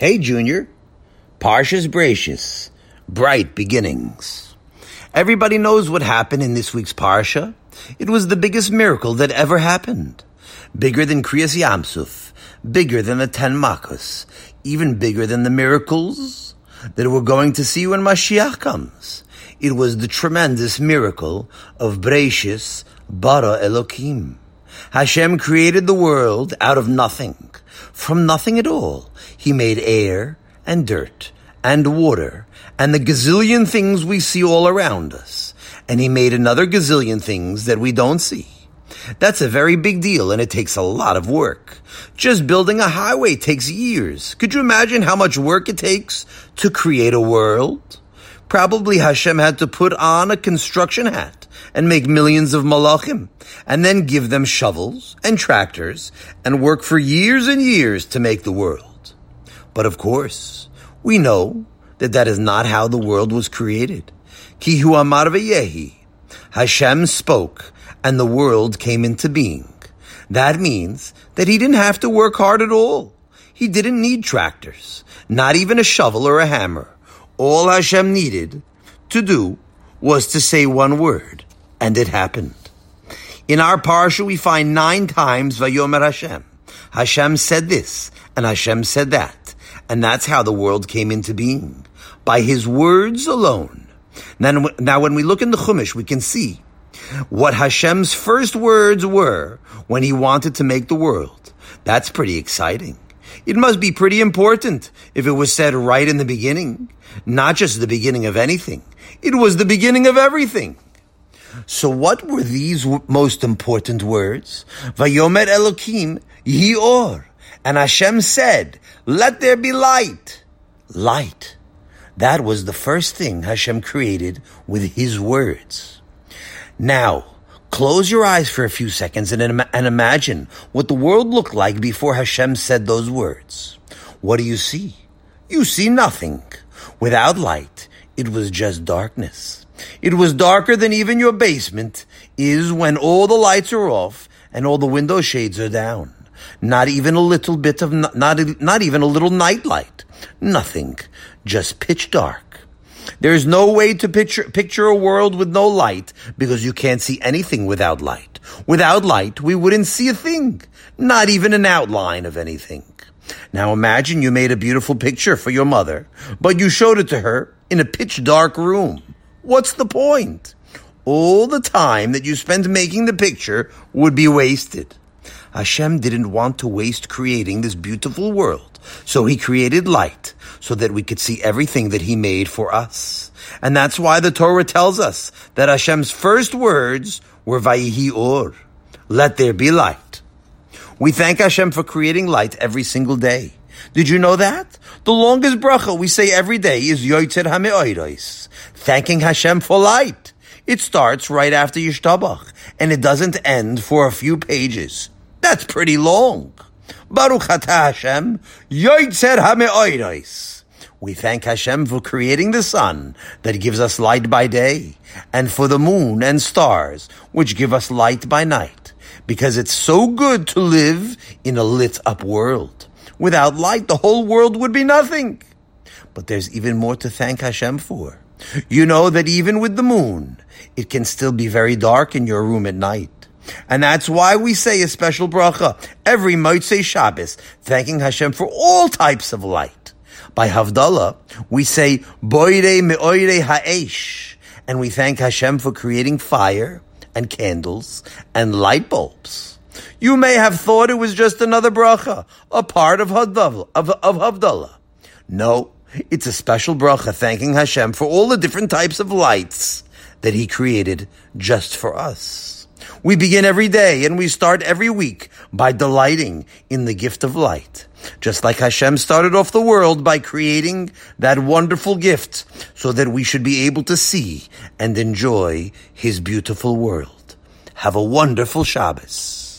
Hey, Junior. Parshas Bereishis, bright beginnings. Everybody knows what happened in this week's Parsha. It was the biggest miracle that ever happened. Bigger than Kriyas Yamsuf, bigger than the Ten Makos, even bigger than the miracles that we're going to see when Mashiach comes. It was the tremendous miracle of Bereishis Bara Elokim. Hashem created the world out of nothing. From nothing at all, He made air and dirt and water and the gazillion things we see all around us. And He made another gazillion things that we don't see. That's a very big deal and it takes a lot of work. Just building a highway takes years. Could you imagine how much work it takes to create a world? Probably Hashem had to put on a construction hat and make millions of malachim and then give them shovels and tractors and work for years and years to make the world. But of course, we know that that is not how the world was created. Kihu amar v'yehi. Hashem spoke and the world came into being. That means that he didn't have to work hard at all. He didn't need tractors, not even a shovel or a hammer. All Hashem needed to do was to say one word, and it happened. In our parsha, we find nine times Vayomer Hashem. Hashem said this, and Hashem said that, and that's how the world came into being by His words alone. Now, now when we look in the Chumash, we can see what Hashem's first words were when He wanted to make the world. That's pretty exciting. It must be pretty important if it was said right in the beginning, not just the beginning of anything. It was the beginning of everything. So what were these most important words? Vayomer Elokim Yehi Or. And Hashem said, let there be light. Light. That was the first thing Hashem created with His words. Now, Close your eyes for a few seconds and, and imagine what the world looked like before Hashem said those words. What do you see? You see nothing. Without light, it was just darkness. It was darker than even your basement is when all the lights are off and all the window shades are down. Not even a little bit of, not, not even a little night light. Nothing. Just pitch dark. There's no way to picture, picture a world with no light because you can't see anything without light. Without light, we wouldn't see a thing, not even an outline of anything. Now imagine you made a beautiful picture for your mother, but you showed it to her in a pitch dark room. What's the point? All the time that you spent making the picture would be wasted. Hashem didn't want to waste creating this beautiful world, so he created light so that we could see everything that he made for us. And that's why the Torah tells us that Hashem's first words were Vayihi Or. Let there be light. We thank Hashem for creating light every single day. Did you know that? The longest bracha we say every day is Yoitzer HaMe'oiros, thanking Hashem for light. It starts right after Yishtabach, and it doesn't end for a few pages. That's pretty long. Baruch Atah Hashem, Yoitzer HaMe'oiros. We thank Hashem for creating the sun that gives us light by day, and for the moon and stars which give us light by night, because it's so good to live in a lit up world. Without light, the whole world would be nothing. But there's even more to thank Hashem for. You know that even with the moon, it can still be very dark in your room at night. And that's why we say a special bracha every Motzei Shabbos, thanking Hashem for all types of light. By Havdalah, we say Boire Me'oire Ha'esh, and we thank Hashem for creating fire and candles and light bulbs. You may have thought it was just another bracha, a part of Havdalah. Of, of Havdalah. No, it's a special bracha thanking Hashem for all the different types of lights that He created just for us. We begin every day and we start every week by delighting in the gift of light. Just like Hashem started off the world by creating that wonderful gift so that we should be able to see and enjoy His beautiful world. Have a wonderful Shabbos.